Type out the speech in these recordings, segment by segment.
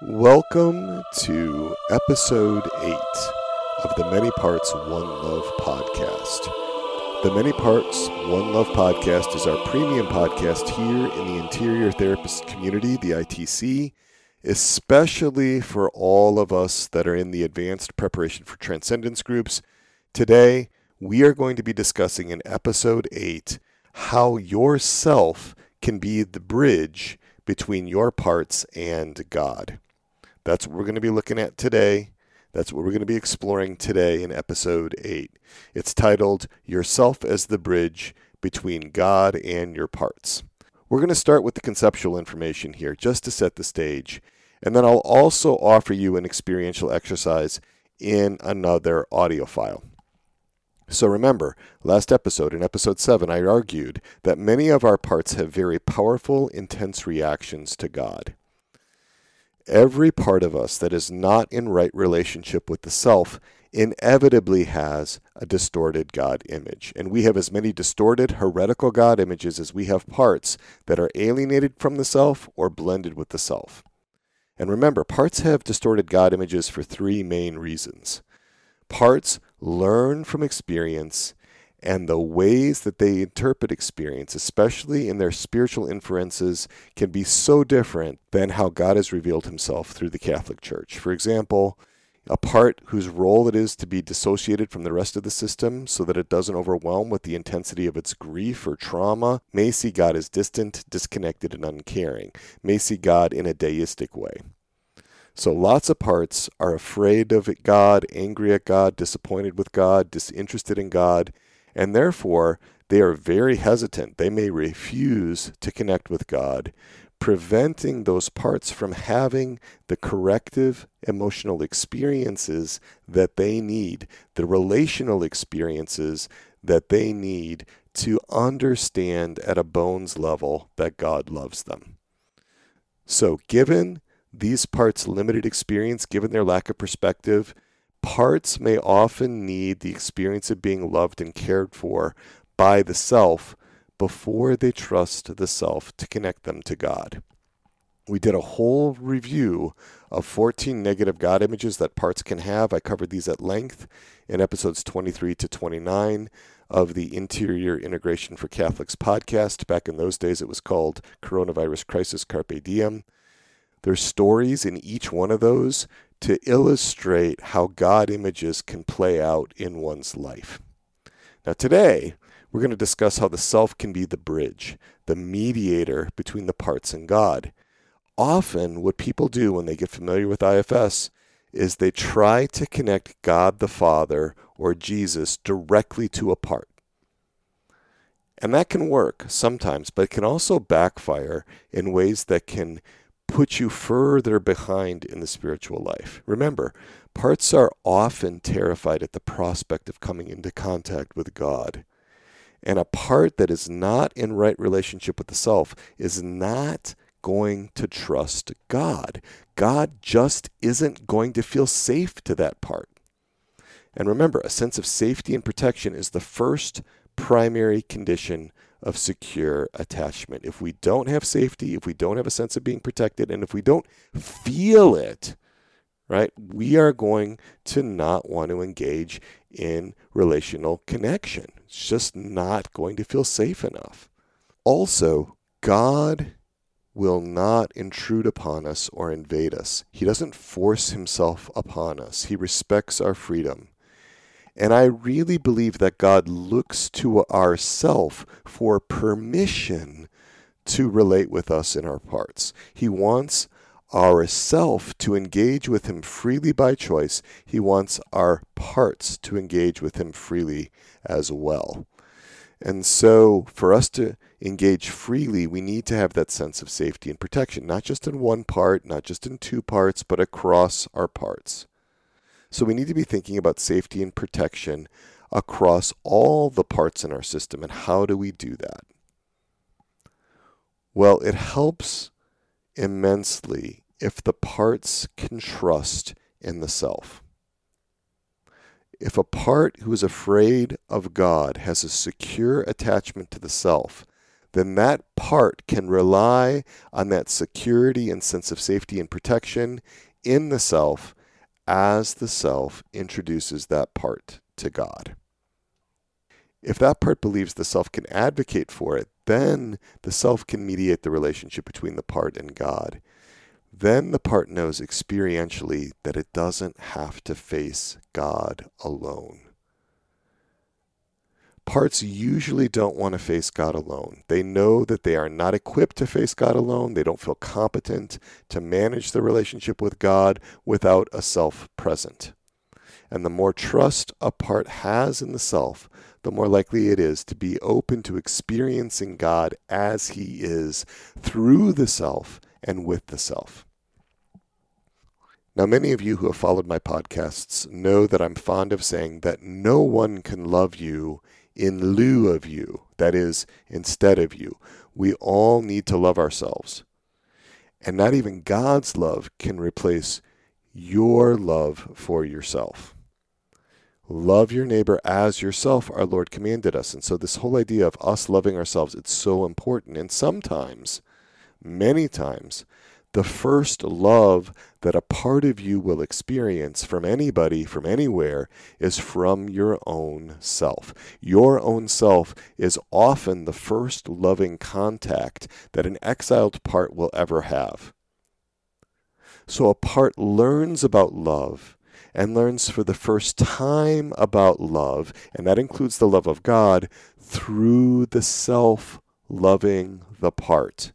Welcome to episode 8 of the Many Parts One Love podcast. The Many Parts One Love podcast is our premium podcast here in the Interior Therapist community, the ITC, especially for all of us that are in the advanced preparation for transcendence groups. Today, we are going to be discussing in episode 8 how yourself can be the bridge between your parts and God. That's what we're going to be looking at today. That's what we're going to be exploring today in episode 8. It's titled Yourself as the Bridge Between God and Your Parts. We're going to start with the conceptual information here just to set the stage, and then I'll also offer you an experiential exercise in another audio file. So remember, last episode, in episode 7, I argued that many of our parts have very powerful, intense reactions to God every part of us that is not in right relationship with the self inevitably has a distorted God image. And we have as many distorted, heretical God images as we have parts that are alienated from the self or blended with the self. And remember, parts have distorted God images for three main reasons. Parts learn from experience and the ways that they interpret experience, especially in their spiritual inferences, can be so different than how God has revealed himself through the Catholic Church. For example, a part whose role it is to be dissociated from the rest of the system so that it doesn't overwhelm with the intensity of its grief or trauma may see God as distant, disconnected, and uncaring, may see God in a deistic way. So lots of parts are afraid of God, angry at God, disappointed with God, disinterested in God, and therefore they are very hesitant. They may refuse to connect with God, preventing those parts from having the corrective emotional experiences that they need, the relational experiences that they need to understand at a bones level that God loves them. So, given these parts' limited experience, given their lack of perspective, Parts may often need the experience of being loved and cared for by the self before they trust the self to connect them to God. We did a whole review of 14 negative God images that parts can have. I covered these at length in episodes 23 to 29 of the Interior Integration for Catholics podcast. Back in those days, it was called Coronavirus Crisis Carpe Diem. There's stories in each one of those to illustrate how God images can play out in one's life. Now, today, we're going to discuss how the self can be the bridge, the mediator between the parts and God. Often, what people do when they get familiar with IFS is they try to connect God the Father or Jesus directly to a part. And that can work sometimes, but it can also backfire in ways that can put you further behind in the spiritual life. Remember, parts are often terrified at the prospect of coming into contact with God. And a part that is not in right relationship with the self is not going to trust God. God just isn't going to feel safe to that part. And remember, a sense of safety and protection is the first primary condition of secure attachment. If we don't have safety, if we don't have a sense of being protected, and if we don't feel it, right, we are going to not want to engage in relational connection. It's just not going to feel safe enough. Also, God will not intrude upon us or invade us. He doesn't force himself upon us. He respects our freedom. And I really believe that God looks to ourself for permission to relate with us in our parts. He wants our self to engage with him freely by choice. He wants our parts to engage with him freely as well. And so, for us to engage freely, we need to have that sense of safety and protection, not just in one part, not just in two parts, but across our parts. So we need to be thinking about safety and protection across all the parts in our system. And how do we do that? Well, it helps immensely if the parts can trust in the self. If a part who is afraid of God has a secure attachment to the self, then that part can rely on that security and sense of safety and protection in the self as the self introduces that part to God. If that part believes the self can advocate for it, then the self can mediate the relationship between the part and God. Then the part knows experientially that it doesn't have to face God alone. Parts usually don't want to face God alone. They know that they are not equipped to face God alone. They don't feel competent to manage the relationship with God without a self present. And the more trust a part has in the self, the more likely it is to be open to experiencing God as He is through the self and with the self. Now, many of you who have followed my podcasts know that I'm fond of saying that no one can love you in lieu of you, that is, instead of you. We all need to love ourselves. And not even God's love can replace your love for yourself. Love your neighbor as yourself, our Lord commanded us. And so, this whole idea of us loving ourselves, it's so important. And sometimes, many times, the first love that a part of you will experience from anybody, from anywhere, is from your own self. Your own self is often the first loving contact that an exiled part will ever have. So a part learns about love and learns for the first time about love, and that includes the love of God, through the self loving the part.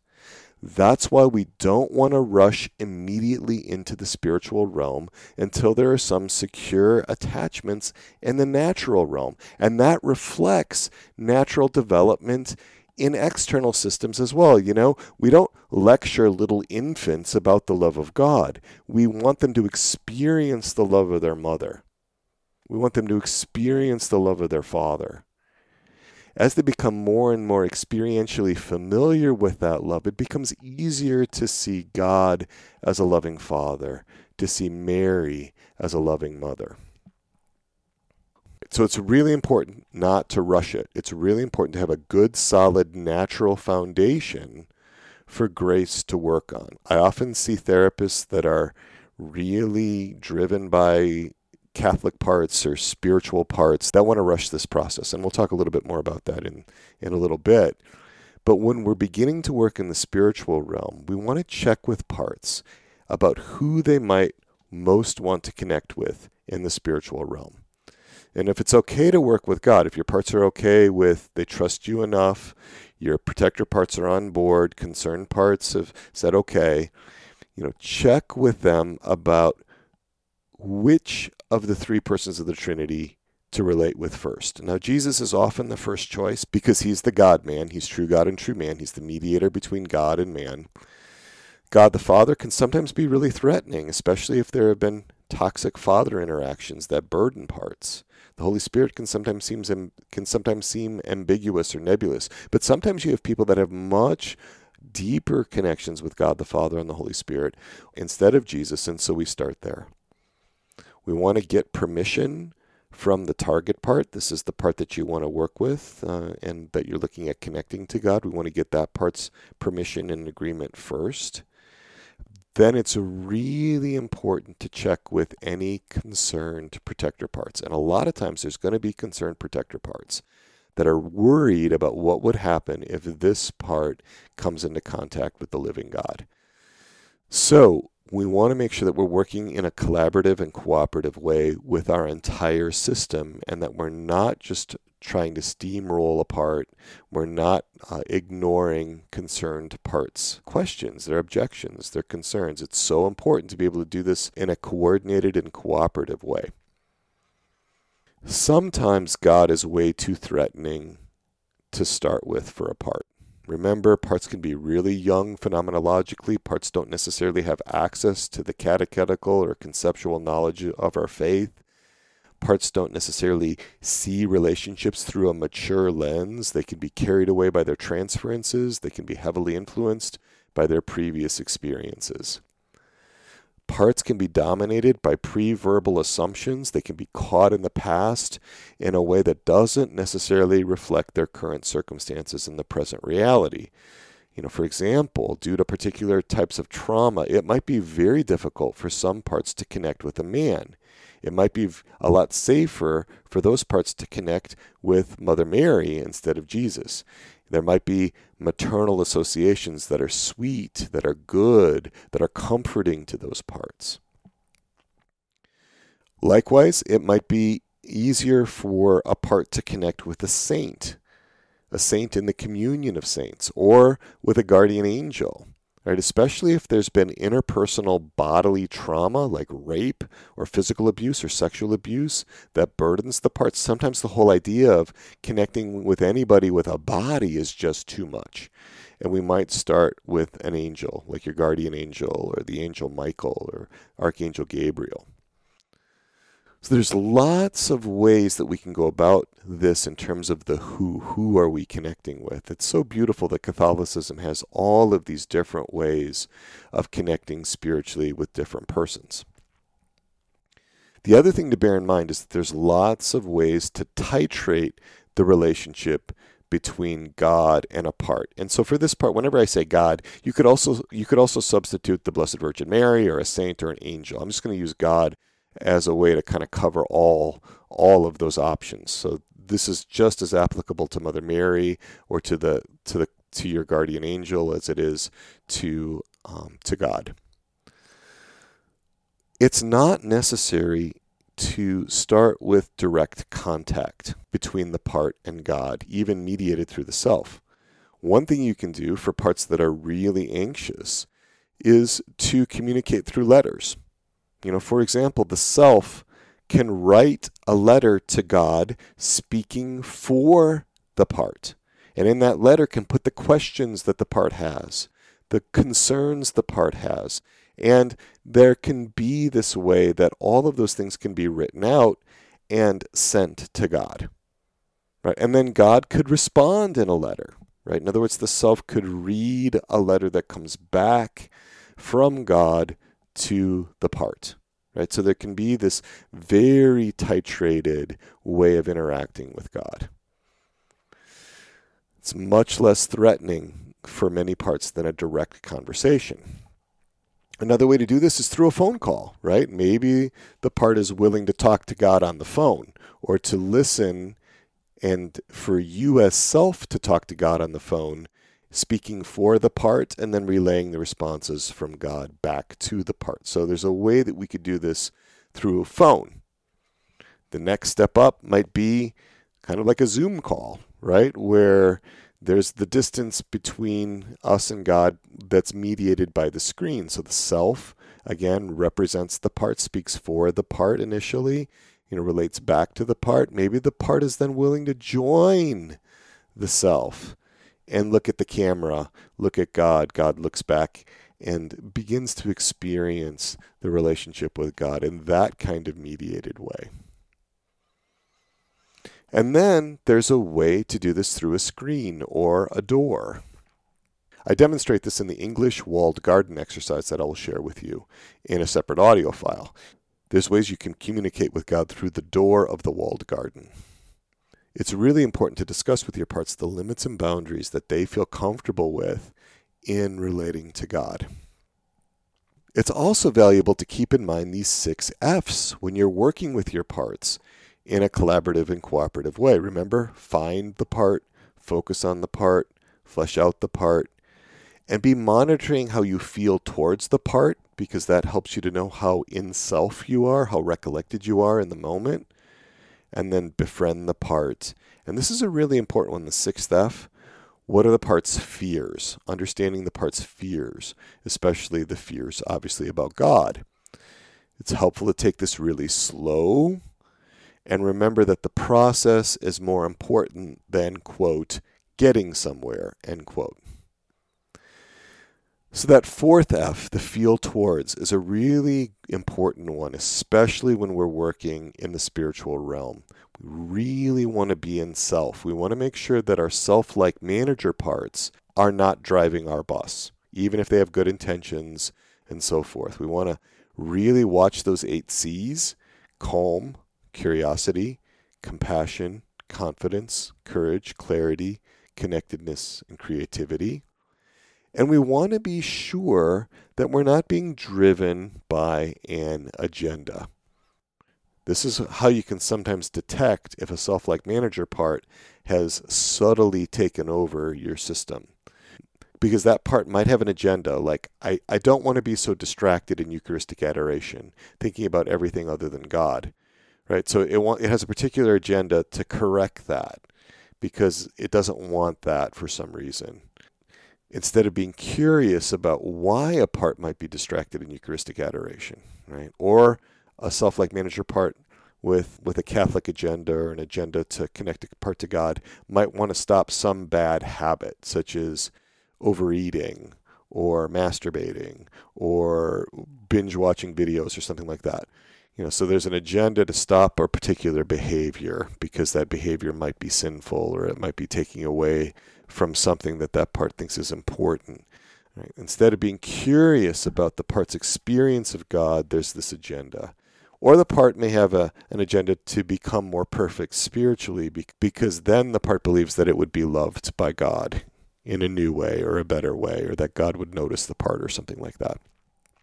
That's why we don't want to rush immediately into the spiritual realm until there are some secure attachments in the natural realm. And that reflects natural development in external systems as well. You know, we don't lecture little infants about the love of God. We want them to experience the love of their mother. We want them to experience the love of their father as they become more and more experientially familiar with that love, it becomes easier to see God as a loving father, to see Mary as a loving mother. So it's really important not to rush it. It's really important to have a good, solid, natural foundation for grace to work on. I often see therapists that are really driven by Catholic parts or spiritual parts that want to rush this process. And we'll talk a little bit more about that in, in a little bit. But when we're beginning to work in the spiritual realm, we want to check with parts about who they might most want to connect with in the spiritual realm. And if it's okay to work with God, if your parts are okay with, they trust you enough, your protector parts are on board, concerned parts have said okay, you know, check with them about which of the three persons of the Trinity to relate with first. Now, Jesus is often the first choice because he's the God man. He's true God and true man. He's the mediator between God and man. God the Father can sometimes be really threatening, especially if there have been toxic father interactions that burden parts. The Holy Spirit can sometimes seem can sometimes seem ambiguous or nebulous, but sometimes you have people that have much deeper connections with God the Father and the Holy Spirit instead of Jesus, and so we start there. We want to get permission from the target part. This is the part that you want to work with uh, and that you're looking at connecting to God. We want to get that part's permission and agreement first. Then it's really important to check with any concerned protector parts. And a lot of times there's going to be concerned protector parts that are worried about what would happen if this part comes into contact with the living God. So we want to make sure that we're working in a collaborative and cooperative way with our entire system and that we're not just trying to steamroll apart. We're not uh, ignoring concerned parts, questions, their objections, their concerns. It's so important to be able to do this in a coordinated and cooperative way. Sometimes God is way too threatening to start with for a part. Remember, parts can be really young phenomenologically. Parts don't necessarily have access to the catechetical or conceptual knowledge of our faith. Parts don't necessarily see relationships through a mature lens. They can be carried away by their transferences, they can be heavily influenced by their previous experiences. Parts can be dominated by pre verbal assumptions. They can be caught in the past in a way that doesn't necessarily reflect their current circumstances in the present reality. You know, for example, due to particular types of trauma, it might be very difficult for some parts to connect with a man. It might be a lot safer for those parts to connect with Mother Mary instead of Jesus. There might be maternal associations that are sweet, that are good, that are comforting to those parts. Likewise, it might be easier for a part to connect with a saint, a saint in the communion of saints, or with a guardian angel right? Especially if there's been interpersonal bodily trauma like rape or physical abuse or sexual abuse that burdens the parts. Sometimes the whole idea of connecting with anybody with a body is just too much. And we might start with an angel, like your guardian angel or the angel Michael or Archangel Gabriel. So there's lots of ways that we can go about this in terms of the who. Who are we connecting with? It's so beautiful that Catholicism has all of these different ways of connecting spiritually with different persons. The other thing to bear in mind is that there's lots of ways to titrate the relationship between God and a part. And so for this part, whenever I say God, you could also you could also substitute the Blessed Virgin Mary or a saint or an angel. I'm just going to use God as a way to kind of cover all all of those options. So this is just as applicable to Mother Mary or to the to the to your guardian angel as it is to um, to God. It's not necessary to start with direct contact between the part and God, even mediated through the self. One thing you can do for parts that are really anxious is to communicate through letters. You know, for example, the self can write a letter to God speaking for the part. And in that letter can put the questions that the part has, the concerns the part has. And there can be this way that all of those things can be written out and sent to God. Right? And then God could respond in a letter. Right? In other words, the self could read a letter that comes back from God to the part. Right? So there can be this very titrated way of interacting with God. It's much less threatening for many parts than a direct conversation. Another way to do this is through a phone call, right? Maybe the part is willing to talk to God on the phone or to listen and for you as self to talk to God on the phone speaking for the part and then relaying the responses from God back to the part. So there's a way that we could do this through a phone. The next step up might be kind of like a Zoom call, right? Where there's the distance between us and God that's mediated by the screen. So the self, again, represents the part, speaks for the part initially, you know, relates back to the part. Maybe the part is then willing to join the self and look at the camera, look at God. God looks back and begins to experience the relationship with God in that kind of mediated way. And then there's a way to do this through a screen or a door. I demonstrate this in the English walled garden exercise that I will share with you in a separate audio file. There's ways you can communicate with God through the door of the walled garden. It's really important to discuss with your parts the limits and boundaries that they feel comfortable with in relating to God. It's also valuable to keep in mind these six F's when you're working with your parts in a collaborative and cooperative way. Remember, find the part, focus on the part, flesh out the part, and be monitoring how you feel towards the part because that helps you to know how in self you are, how recollected you are in the moment and then befriend the part. And this is a really important one, the sixth F. What are the part's fears? Understanding the part's fears, especially the fears, obviously, about God. It's helpful to take this really slow and remember that the process is more important than, quote, getting somewhere, end quote. So, that fourth F, the feel towards, is a really important one, especially when we're working in the spiritual realm. We really want to be in self. We want to make sure that our self like manager parts are not driving our bus, even if they have good intentions and so forth. We want to really watch those eight C's calm, curiosity, compassion, confidence, courage, clarity, connectedness, and creativity. And we want to be sure that we're not being driven by an agenda. This is how you can sometimes detect if a self like manager part has subtly taken over your system. Because that part might have an agenda, like, I, I don't want to be so distracted in Eucharistic adoration, thinking about everything other than God. Right? So it, want, it has a particular agenda to correct that because it doesn't want that for some reason instead of being curious about why a part might be distracted in Eucharistic adoration, right? Or a self-like manager part with with a Catholic agenda or an agenda to connect a part to God might want to stop some bad habit, such as overeating or masturbating or binge watching videos or something like that. You know, so there's an agenda to stop a particular behavior because that behavior might be sinful or it might be taking away from something that that part thinks is important. Right? Instead of being curious about the part's experience of God, there's this agenda. Or the part may have a, an agenda to become more perfect spiritually because then the part believes that it would be loved by God in a new way or a better way, or that God would notice the part or something like that.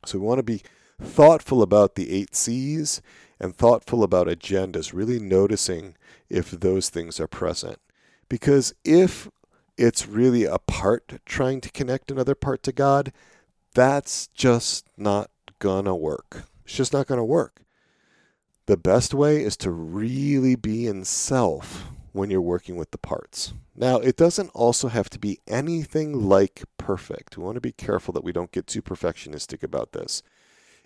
So we want to be thoughtful about the eight C's and thoughtful about agendas, really noticing if those things are present. Because if it's really a part trying to connect another part to God, that's just not gonna work. It's just not gonna work. The best way is to really be in self when you're working with the parts. Now, it doesn't also have to be anything like perfect. We want to be careful that we don't get too perfectionistic about this.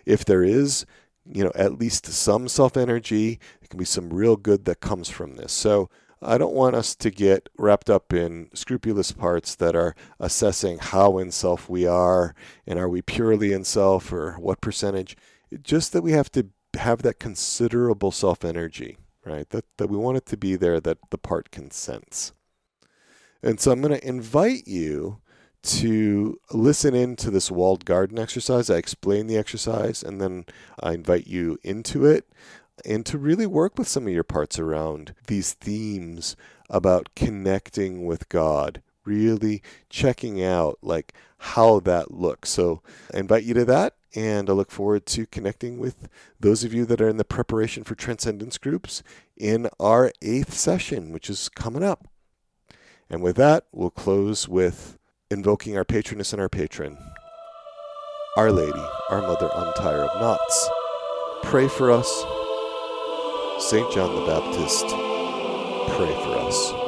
If there is, you know, at least some self energy, there can be some real good that comes from this. So, I don't want us to get wrapped up in scrupulous parts that are assessing how in self we are and are we purely in self or what percentage. Just that we have to have that considerable self energy, right? That, that we want it to be there that the part can sense. And so I'm going to invite you to listen in to this walled garden exercise. I explain the exercise and then I invite you into it and to really work with some of your parts around these themes about connecting with God, really checking out like how that looks. So I invite you to that and I look forward to connecting with those of you that are in the preparation for transcendence groups in our eighth session, which is coming up. And with that, we'll close with invoking our patroness and our patron, Our Lady, our Mother Untier of Knots. Pray for us St. John the Baptist, pray for us.